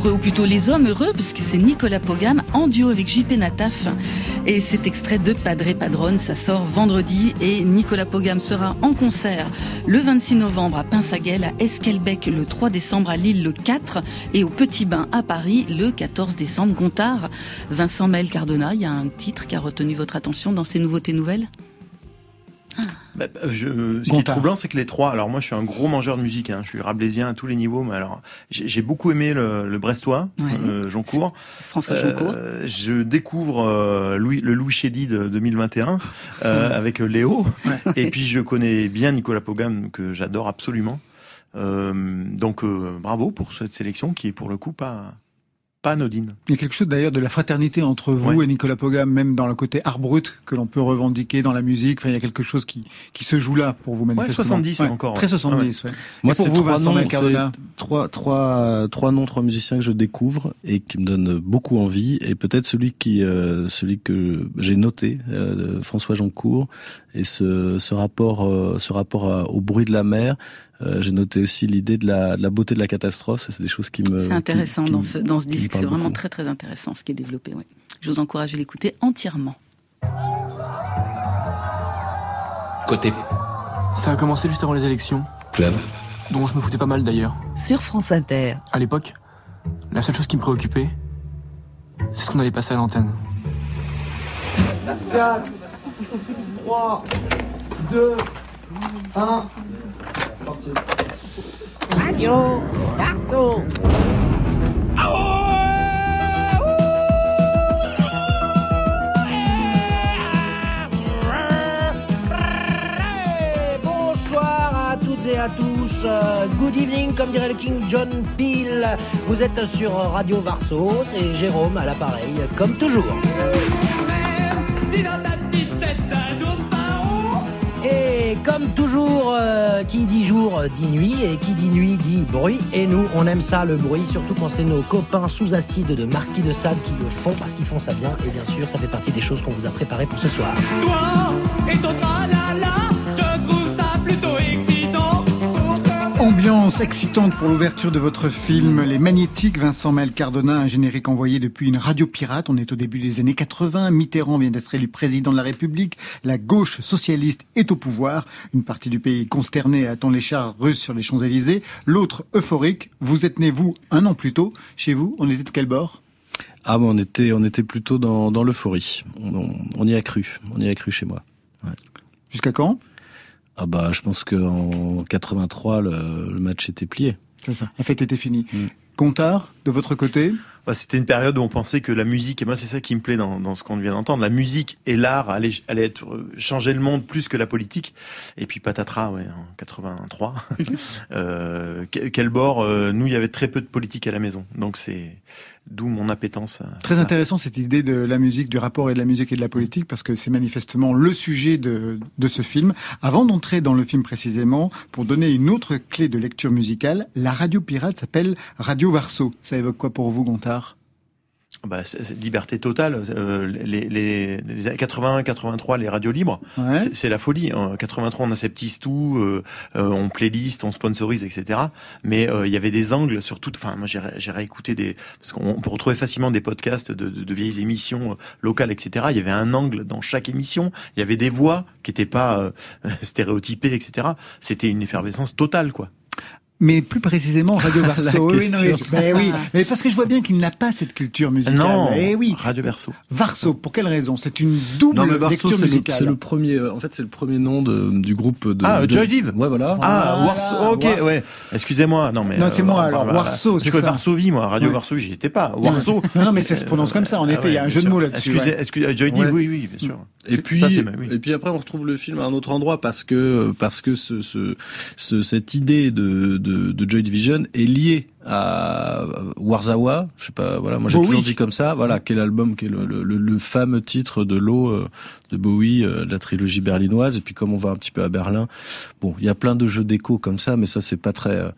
Heureux, ou plutôt les hommes heureux, puisque c'est Nicolas Pogam en duo avec JP Nataf. Et cet extrait de Padre Padrone, ça sort vendredi et Nicolas Pogam sera en concert le 26 novembre à Pinsaguel, à Esquelbec le 3 décembre, à Lille le 4 et au Petit Bain à Paris le 14 décembre. Gontard, Vincent Mel Cardona, il y a un titre qui a retenu votre attention dans ces nouveautés nouvelles? Bah, bah, je, ce qui est troublant, c'est que les trois. Alors moi, je suis un gros mangeur de musique. Hein, je suis rablaisien à tous les niveaux. Mais alors, j'ai j'ai beaucoup aimé le, le Brestois, Ouais. euh, Joncourt. François Joncourt. Euh, je découvre euh, Louis, le Louis Chédy de 2021 euh, avec Léo. Et puis je connais bien Nicolas Pogam que j'adore absolument. Euh, donc euh, bravo pour cette sélection qui est pour le coup pas pas anodine. Il y a quelque chose d'ailleurs de la fraternité entre vous Ouais. et Nicolas Pogam, même dans le côté art brut que l'on peut revendiquer dans la musique. Enfin, il y a quelque chose qui, qui se joue là pour vous manifestement. 70 encore, Très ouais. 70, ouais. Moi, c'est vous, trois Vincent noms, trois, trois, trois noms, trois musiciens que je découvre et qui me donnent beaucoup envie. Et peut-être celui qui, euh, celui que j'ai noté, euh, François Joncourt, et ce, ce rapport, euh, ce rapport à- au bruit de la mer. Euh, j'ai noté aussi l'idée de la, de la beauté de la catastrophe. C'est des choses qui me. C'est intéressant qui- qui- dans ce, dans ce disque, c'est vraiment beaucoup. très très intéressant ce qui est développé. Ouais. Je vous encourage à l'écouter entièrement. Côté Ça a commencé juste avant les élections, club, dont je me foutais pas mal d'ailleurs. Sur France Inter. À l'époque, la seule chose qui me préoccupait, c'est ce qu'on allait passer à l'antenne. 4, 3, 2, 1. Radio Marceau Bonsoir à toutes et à tous. Good evening, comme dirait le King John Peel. Vous êtes sur Radio Varso, c'est Jérôme à l'appareil, comme toujours. Euh, qui dit jour dit nuit, et qui dit nuit dit bruit. Et nous, on aime ça, le bruit, surtout quand c'est nos copains sous acide de Marquis de Sade qui le font, parce qu'ils font ça bien. Et bien sûr, ça fait partie des choses qu'on vous a préparées pour ce soir. Toi et ton Ambiance excitante pour l'ouverture de votre film Les Magnétiques, Vincent Mel Cardona, un générique envoyé depuis une radio pirate. On est au début des années 80. Mitterrand vient d'être élu président de la République. La gauche socialiste est au pouvoir. Une partie du pays consternée attend les chars russes sur les Champs-Élysées. L'autre euphorique. Vous êtes né, vous, un an plus tôt. Chez vous, on était de quel bord? Ah, mais on était, on était plutôt dans, dans l'euphorie. On, on- on y a cru. On y a cru chez moi. Ouais. Jusqu'à quand? Ah bah, je pense qu'en 83, le, le match était plié. C'est ça. La fête était finie. Mm. Gontard, de votre côté Bah, C'était une période où on pensait que la musique, et moi c'est ça qui me plaît dans, dans ce qu'on vient d'entendre, la musique et l'art allaient, allaient être, euh, changer le monde plus que la politique. Et puis patatras, ouais, en 83. euh, que- quel bord euh, Nous, il y avait très peu de politique à la maison. Donc c'est d'où mon appétence. à Très ça. intéressant cette idée de la musique, du rapport et de la musique et de la politique, parce que c'est manifestement le sujet de, de ce film. Avant d'entrer dans le film précisément, pour donner une autre clé de lecture musicale, la radio pirate s'appelle Radio Varso. Ça évoque quoi pour vous, Gontard? Bah, liberté totale. Euh, les, les, les années 81, 83, les radios libres, Ouais. c'est- la folie. En 83, on aseptise tout, euh, euh, on playlist, on sponsorise, etc. Mais euh, il y avait des angles sur tout. Enfin, moi, j'ai réécouté des parce qu'on peut retrouver facilement des podcasts de, de, de vieilles émissions euh, locales, etc. Il y avait un angle dans chaque émission. Il y avait des voix qui n'étaient pas euh, stéréotypées, etc. C'était une effervescence totale, quoi. Mais plus précisément Radio Varso. oui, non, mais, ben oui, mais parce que je vois bien qu'il n'a pas cette culture musicale. Non, Eh oui. Radio Verso. Varso, pour quelle raison? C'est une double Non, mais Varso, lecture musicale. c'est le premier. euh, En fait, c'est le premier nom de, du groupe de. Ah, de- Joy Div Ouais, voilà. Ah, Voilà, Warsaw, ok, War- ouais. Excusez-moi, non mais. Non, c'est moi, alors, voilà. Warsaw, Je c'est ça. Varsovie, moi. Radio Ouais. Varsovie, j'y étais pas. Warsaw. Non, non, mais ça se prononce comme ça. En Ah effet, il y a un jeu de mots là-dessus. Excusez, ouais. excusez, Joy Div, oui, oui, bien sûr. Et puis, Ça, c'est- oui. et puis après, on retrouve le film à un autre endroit parce que parce que ce, ce, ce- cette idée de, de, de Joy Division est liée à Warzawa. Je sais pas, voilà, moi j'ai Bowie. toujours dit comme ça. Voilà, quel album, qui est le, le, le- le fameux titre de l'eau euh, de Bowie, euh, de la trilogie berlinoise. Et puis comme on va un petit peu à Berlin, bon, il y a plein de jeux d'écho comme ça, mais ça c'est pas très. euh,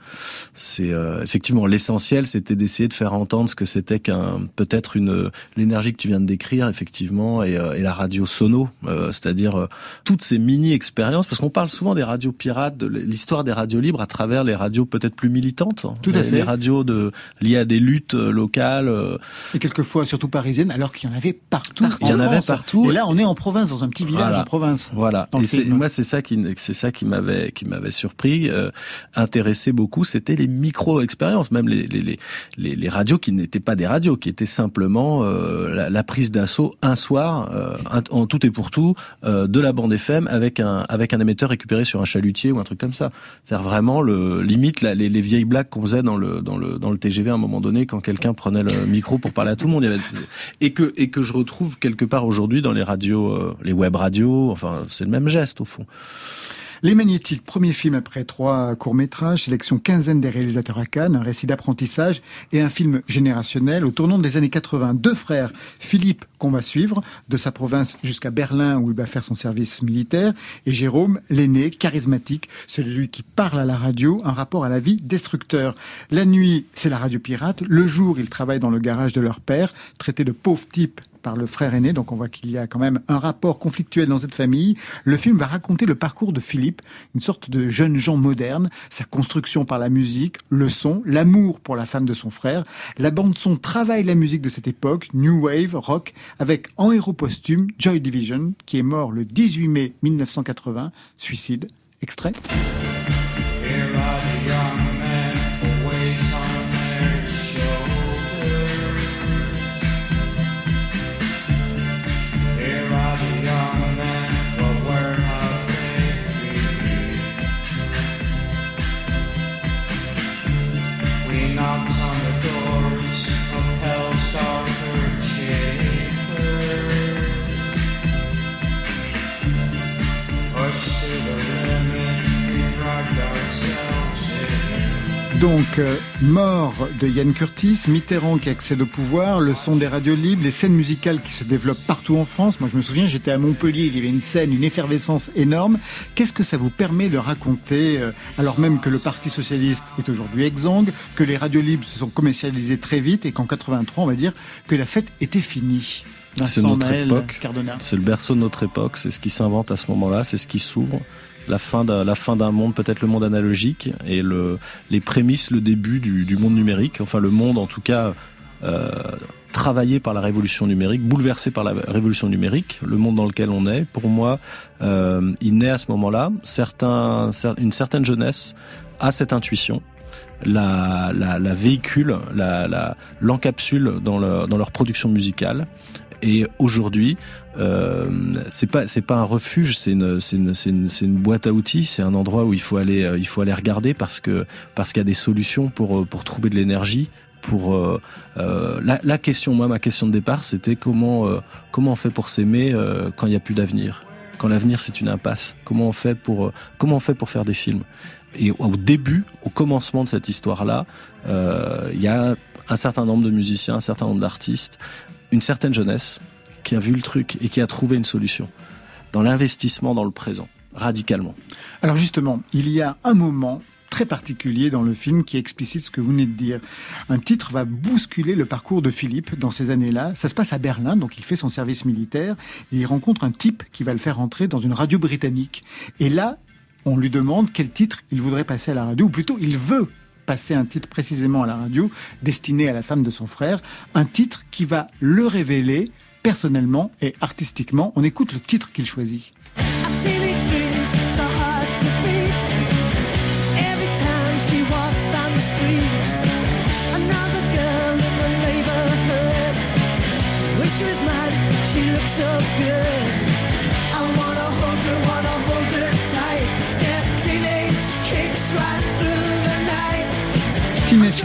c'est euh, effectivement l'essentiel, c'était d'essayer de faire entendre ce que c'était qu'un peut-être une l'énergie que tu viens de décrire effectivement et, euh, et la radio sono, euh, c'est-à-dire euh, toutes ces mini expériences, parce qu'on parle souvent des radios pirates, de l'histoire des radios libres à travers les radios peut-être plus militantes, Tout à les, fait. les radios de liées à des luttes euh, locales. euh, Et quelquefois, surtout parisienne, alors qu'il y en avait partout. Il y en avait France. partout. Et là, on est en province, dans un petit village Voilà. en province. Voilà. Et c'est, moi, c'est ça qui, c'est ça qui m'avait, qui m'avait surpris, euh, intéressé beaucoup. C'était les micro-expériences, même les, les, les, les, radios qui n'étaient pas des radios, qui étaient simplement euh, la, la prise d'assaut un soir, euh, en tout et pour tout, euh, de la bande FM avec un, avec un émetteur récupéré sur un chalutier ou un truc comme ça. C'est-à-dire vraiment le limite la- les, les vieilles blagues qu'on faisait dans le, dans le, dans le TGV à un moment donné quand quelqu'un prenait le micro pour parler à tout le monde. Et que et que je retrouve quelque part aujourd'hui dans les radios, euh, les web radios. Enfin, c'est le même geste au fond. Les Magnétiques, premier film après trois courts-métrages, sélection quinzaine des réalisateurs à Cannes, un récit d'apprentissage et un film générationnel au tournant des années 80. Deux frères, Philippe, qu'on va suivre, de sa province jusqu'à Berlin où il va faire son service militaire, et Jérôme, l'aîné, charismatique, celui qui parle à la radio, un rapport à la vie destructeur. La nuit, c'est la radio pirate. Le jour, il travaille dans le garage de leur père, traité de pauvre type par le frère aîné, donc on voit qu'il y a quand même un rapport conflictuel dans cette famille. Le film va raconter le parcours de Philippe, une sorte de jeune Jean moderne, sa construction par la musique, le son, l'amour pour la femme de son frère. La bande son travaille la musique de cette époque, new wave, rock, avec en héros posthume Joy Division, qui est mort le 18 mai 1980, suicide. Extrait. We Donc, euh, mort de Yann Curtis, Mitterrand qui accède au pouvoir, le son des radios libres, les scènes musicales qui se développent partout en France. Moi, je me souviens, j'étais à Montpellier, il y avait une scène, une effervescence énorme. Qu'est-ce que ça vous permet de raconter, euh, alors même que le Parti Socialiste est aujourd'hui exsangue, que les radios libres se sont commercialisées très vite et qu'en 83, on va dire que la fête était finie? C'est notre Maël époque. C'est le berceau de notre époque. C'est ce qui s'invente à ce moment-là. C'est ce qui s'ouvre. La fin d'un la fin d'un monde, peut-être le monde analogique, et le, les prémices, le début du, du monde numérique. Enfin, le monde, en tout cas. Euh, travaillé par la révolution numérique, bouleversé par la révolution numérique, le monde dans lequel on est, pour moi, euh, il naît à ce moment-là. Une certaine jeunesse a cette intuition, la, la, véhicule, la, l'encapsule dans, dans leur production musicale. Et aujourd'hui, euh, c'est pas c'est pas un refuge, c'est une boîte à outils, c'est un endroit où il faut aller euh, il faut aller regarder parce que parce qu'il y a des solutions pour euh, trouver de l'énergie. Pour la, question, moi ma question de départ, c'était comment comment on fait pour s'aimer quand il n'y a plus d'avenir, quand l'avenir c'est une impasse. Comment on fait pour comment on fait pour faire des films? Et au début, au commencement de cette histoire-là, euh, il y a un certain nombre de musiciens, un certain nombre d'artistes, une certaine jeunesse qui a vu le truc et qui a trouvé une solution dans l'investissement dans le présent, radicalement. Alors justement, il y a un moment très particulier dans le film qui explicite ce que vous venez de dire. Un titre va bousculer le parcours de Philippe dans ces années-là. Ça se passe à Berlin, donc il fait son service militaire il rencontre un type qui va le faire rentrer dans une radio britannique. Et là, on lui demande quel titre il voudrait passer à la radio, ou plutôt il veut passer un titre précisément à la radio, destiné à la femme de son frère, un titre qui va le révéler personnellement et artistiquement. On écoute le titre qu'il choisit.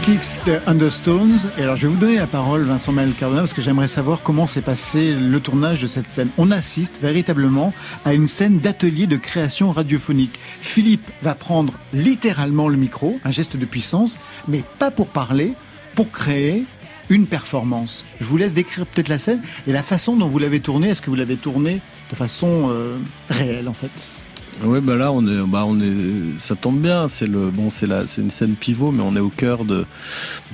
Kicks de Understones. Et alors, je vais vous donner la parole, Vincent Maël Cardona, parce que j'aimerais savoir comment s'est passé le tournage de cette scène. On assiste véritablement à une scène d'atelier de création radiophonique. Philippe va prendre littéralement le micro, un geste de puissance, mais pas pour parler, pour créer une performance. Je vous laisse décrire peut-être la scène et la façon dont vous l'avez tournée. Est-ce que vous l'avez tournée de façon euh, réelle, en fait? Oui, bah là on est, bah on est, ça tombe bien. C'est le, bon, c'est la, c'est une scène pivot, mais on est au cœur de,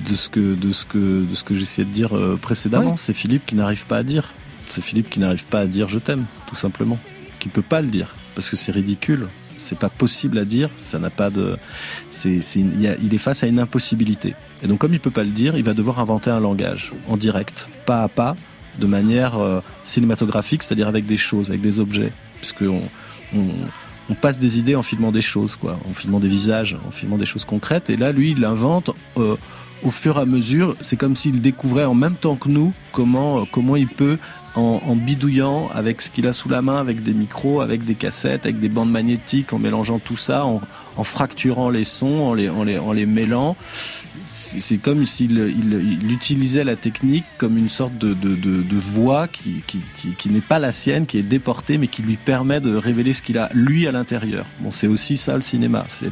de ce que, de ce que, de ce que j'essayais de dire euh, précédemment. Ouais. C'est Philippe qui n'arrive pas à dire. C'est Philippe qui n'arrive pas à dire je t'aime, tout simplement. Qui peut pas le dire parce que c'est ridicule. C'est pas possible à dire. Ça n'a pas de, c'est, c'est, il, y a- il est face à une impossibilité. Et donc comme il peut pas le dire, il va devoir inventer un langage en direct, pas à pas, de manière euh, cinématographique, c'est-à-dire avec des choses, avec des objets, puisque on, on, on passe des idées en filmant des choses, quoi, en filmant des visages, en filmant des choses concrètes. Et là, lui, il invente euh, au fur et à mesure. C'est comme s'il découvrait en même temps que nous comment euh, comment il peut en, bidouillant avec ce qu'il a sous la main, avec des micros, avec des cassettes, avec des bandes magnétiques, en mélangeant tout ça, en, fracturant les sons, en les, mêlant. C'est comme s'il il, il utilisait la technique comme une sorte de, voix qui, n'est pas la sienne, qui est déportée, mais qui lui permet de révéler ce qu'il a lui à l'intérieur. Bon, c'est aussi ça le cinéma, c'est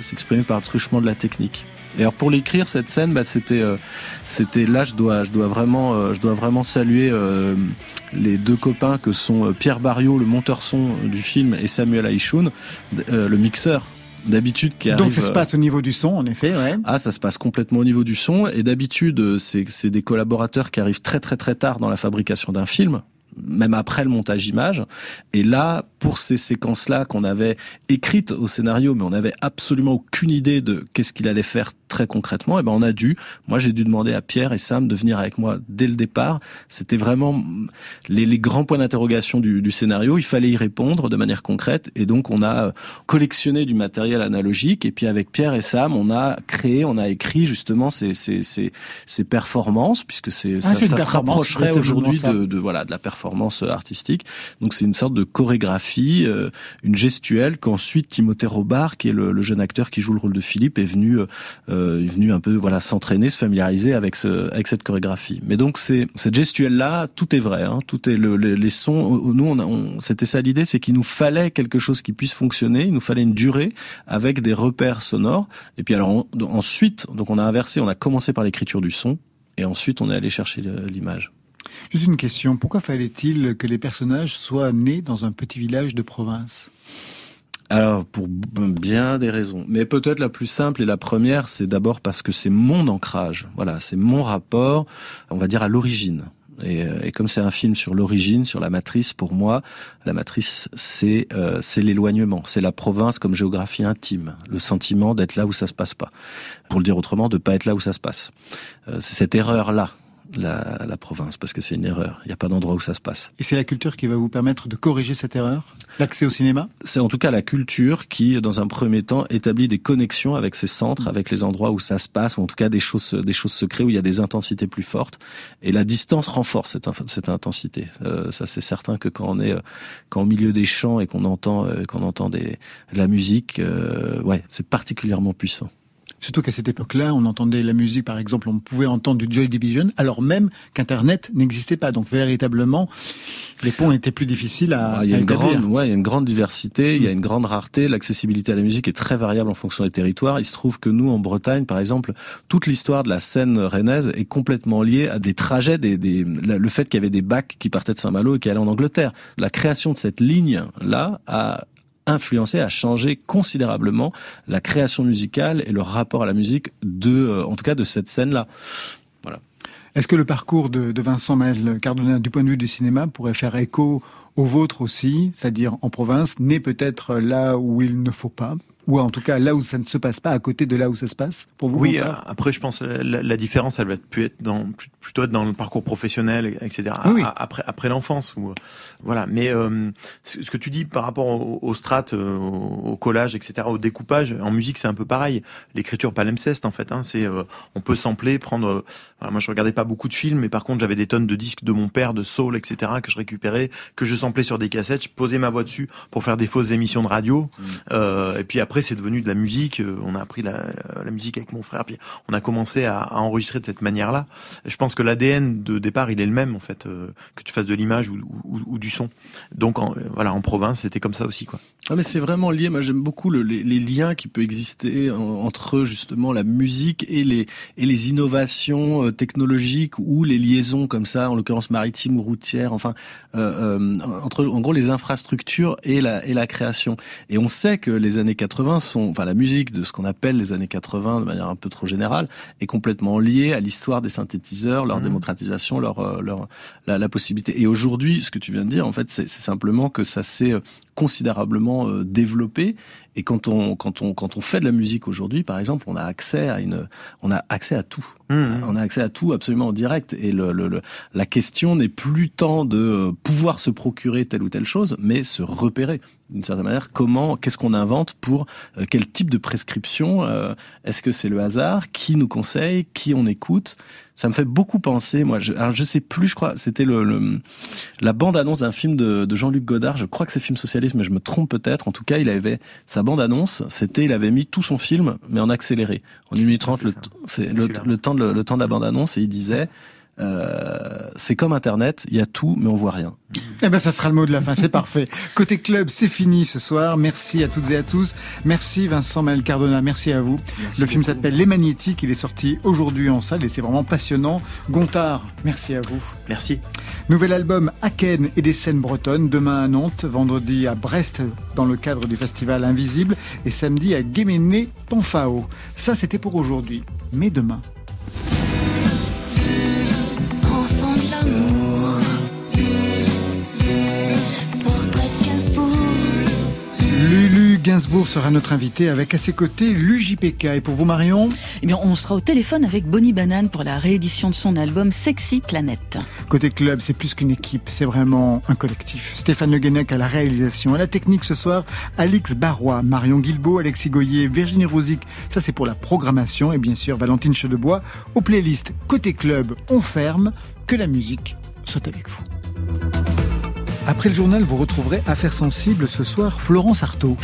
s'exprimer par le truchement de la technique. Et alors pour l'écrire cette scène, bah, c'était, euh, c'était là je dois, je dois vraiment, euh, je dois vraiment saluer euh, les deux copains que sont Pierre Barriot, le monteur son du film, et Samuel Aïchoun, euh, le mixeur. D'habitude qui arrive. Donc ça se passe au niveau du son, en effet, ouais. ah, ça se passe complètement au niveau du son. Et d'habitude, c'est c'est des collaborateurs qui arrivent très très très tard dans la fabrication d'un film, même après le montage image. Et là, pour ces séquences-là qu'on avait écrites au scénario, mais on n'avait absolument aucune idée de qu'est-ce qu'il allait faire très concrètement, et ben on a dû, moi j'ai dû demander à Pierre et Sam de venir avec moi dès le départ. C'était vraiment les, les grands points d'interrogation du, du scénario. Il fallait y répondre de manière concrète, et donc on a euh, collectionné du matériel analogique, et puis avec Pierre et Sam, on a créé, on a écrit justement ces, ces, ces, ces performances, puisque c'est Ah, ça, se rapprocherait aujourd'hui de voilà de la performance euh, artistique. Donc c'est une sorte de chorégraphie, euh, une gestuelle qu'ensuite Timothée Robard, qui est le, le jeune acteur qui joue le rôle de Philippe, est venu euh, euh, est venu un peu voilà s'entraîner, se familiariser avec ce avec cette chorégraphie. Mais donc c'est cette gestuelle là, tout est vrai, hein, tout est le, les, les sons. Nous on, on c'était ça l'idée, c'est qu'il nous fallait quelque chose qui puisse fonctionner, il nous fallait une durée avec des repères sonores. Et puis alors ensuite, donc on a inversé, on a commencé par l'écriture du son. Et ensuite, on est allé chercher l'image. Juste une question. Pourquoi fallait-il que les personnages soient nés dans un petit village de province? Alors, pour bien des raisons. Mais peut-être la plus simple et la première, c'est d'abord parce que c'est mon ancrage. Voilà, c'est mon rapport, on va dire, à l'origine. Et, euh, comme c'est un film sur l'origine, sur la matrice, pour moi, la matrice, c'est euh, c'est l'éloignement, c'est la province comme géographie intime, le sentiment d'être là où ça se passe pas. Pour le dire autrement, de pas être là où ça se passe. Euh, c'est cette erreur-là, la, la province, parce que c'est une erreur. Il n'y a pas d'endroit où ça se passe. Et c'est la culture qui va vous permettre de corriger cette erreur? L'accès au cinéma? C'est en tout cas la culture qui, dans un premier temps, établit des connexions avec ces centres, avec les endroits où ça se passe, ou en tout cas des choses, des choses secrètes où il y a des intensités plus fortes. Et la distance renforce cette, cette intensité. Euh, ça, c'est certain que quand on est, euh, quand au milieu des champs et qu'on entend, euh, qu'on entend des, de la musique, euh, ouais, c'est particulièrement puissant. Surtout qu'à cette époque-là, on entendait la musique, par exemple, on pouvait entendre du Joy Division, alors même qu'Internet n'existait pas. Donc véritablement, les ponts étaient plus difficiles à, Ah, il y a à une établir. grande, ouais, il y a une grande diversité, il y a une grande rareté. L'accessibilité à la musique est très variable en fonction des territoires. Il se trouve que nous, en Bretagne, par exemple, toute l'histoire de la scène rennaise est complètement liée à des trajets, des, des, le fait qu'il y avait des bacs qui partaient de Saint-Malo et qui allaient en Angleterre. La création de cette ligne-là a influencé, a changé considérablement la création musicale et le rapport à la musique de, euh, en tout cas, de cette scène-là. Voilà. Est-ce que le parcours de, Vincent Maël Cardona, du point de vue du cinéma, pourrait faire écho au vôtre aussi, c'est-à-dire en province, né peut-être là où il ne faut pas, ou en tout cas là où ça ne se passe pas, à côté de là où ça se passe, pour vous Oui, euh, après je pense la, la différence, elle va plus être dans plutôt être dans le parcours professionnel, etc. Oui, oui. A- Après après l'enfance ou euh, voilà. Mais euh, ce que tu dis par rapport au, au strat, euh, au, collage, etc., au découpage, en musique c'est un peu pareil. L'écriture palimpseste en fait. Hein, c'est euh, on peut sampler, prendre. voilà, moi je regardais pas beaucoup de films, mais par contre j'avais des tonnes de disques de mon père, de soul, etc. que je récupérais, que je samplais sur des cassettes. Je posais ma voix dessus pour faire des fausses émissions de radio. Euh, et puis après, c'est devenu de la musique. Euh, On a appris la, musique avec mon frère. Puis on a commencé à, enregistrer de cette manière-là. Je pense que l'ADN de départ, il est le même en fait, euh, que tu fasses de l'image ou, du son. Donc en, euh, voilà, en province, c'était comme ça aussi, quoi. Ah mais c'est vraiment lié. Moi j'aime beaucoup le- les, liens qui peuvent exister en- entre justement la musique et les innovations technologiques ou les liaisons comme ça, en l'occurrence maritimes ou routières. Enfin entre en gros les infrastructures et la création. Et on sait que les années 80 sont, enfin la musique de ce qu'on appelle les années 80 de manière un peu trop générale est complètement liée à l'histoire des synthétiseurs, leur démocratisation, leur euh, leur la, la possibilité. Et aujourd'hui, ce que tu viens de dire, en fait, c'est c'est simplement que ça s'est euh, considérablement euh, développé. Et quand on quand on quand on fait de la musique aujourd'hui, par exemple, on a accès à une on a accès à tout. On a accès à tout absolument en direct. Et le, le, le- la question n'est plus tant de euh, pouvoir se procurer telle ou telle chose, mais se repérer d'une certaine manière. Comment, qu'est-ce qu'on invente pour euh, quel type de prescription euh, Est-ce que c'est le hasard? Qui nous conseille? Qui on écoute? Ça me fait beaucoup penser. Moi, je, alors je sais plus. Je crois c'était le, le- la bande annonce d'un film de, de Jean-Luc Godard. Je crois que c'est film socialiste, mais je me trompe peut-être. En tout cas, il avait sa bande annonce. C'était, il avait mis tout son film, mais en accéléré, en 1 minute 30 le, t- c'est le, le temps de, le temps de la bande annonce, et il disait. Euh, c'est comme Internet, il y a tout, mais on voit rien. Eh ben, ça sera le mot de la fin, c'est parfait. Côté club, c'est fini ce soir. Merci à toutes et à tous. Merci Vincent Maël Cardona, merci à vous. le film s'appelle Les Magnétiques, il est sorti aujourd'hui en salle et c'est vraiment passionnant. Gontard, merci à vous. Merci. Nouvel album Aken et des scènes bretonnes, demain à Nantes, vendredi à Brest dans le cadre du festival Invisible et samedi à Guéméné, Panfao. Ça c'était pour aujourd'hui, mais demain. Gainsbourg sera notre invité avec à ses côtés l'UJPK. Et pour vous Marion Eh bien, on sera au téléphone avec Bonnie Banane pour la réédition de son album Sexy Planète. Côté club, c'est plus qu'une équipe, c'est vraiment un collectif. Stéphane Le Guenec à la réalisation, à la technique ce soir, Alix Barrois, Marion Guilbeault, Alexis Goyer, Virginie Rosic, ça c'est pour la programmation, et bien sûr Valentine Chedebois, aux playlists Côté club, on ferme, que la musique soit avec vous. Après le journal, vous retrouverez Affaires sensibles ce soir, Florence Artaud.